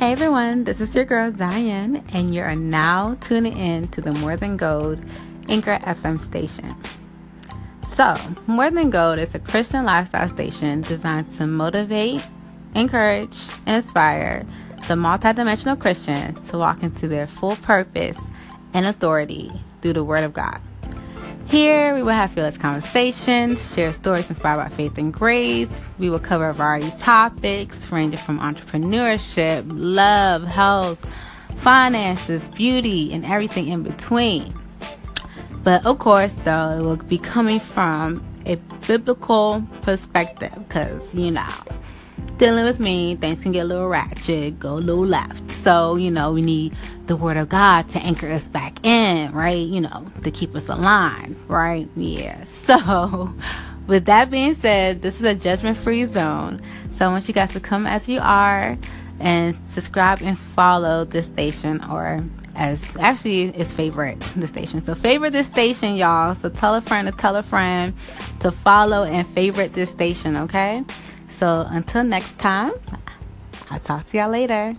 Hey everyone, this is your girl Diane, and you are now tuning in to the More Than Gold Anchor FM station. So, More Than Gold is a Christian lifestyle station designed to motivate, encourage, and inspire the multidimensional Christian to walk into their full purpose and authority through the Word of God. Here, we will have fearless conversations, share stories inspired by faith and grace. We will cover a variety of topics ranging from entrepreneurship, love, health, finances, beauty, and everything in between. But of course, though, it will be coming from a biblical perspective because, you know, dealing with me, things can get a little ratchet, go a little left. So, you know, we need the word of God to anchor us back in, right? You know, to keep us aligned, right? Yeah. So, with that being said, this is a judgment free zone. So, I want you guys to come as you are and subscribe and follow this station or as actually is favorite the station. So favorite this station, y'all. So tell a friend to tell a friend to follow and favorite this station, okay? So until next time, I'll talk to y'all later.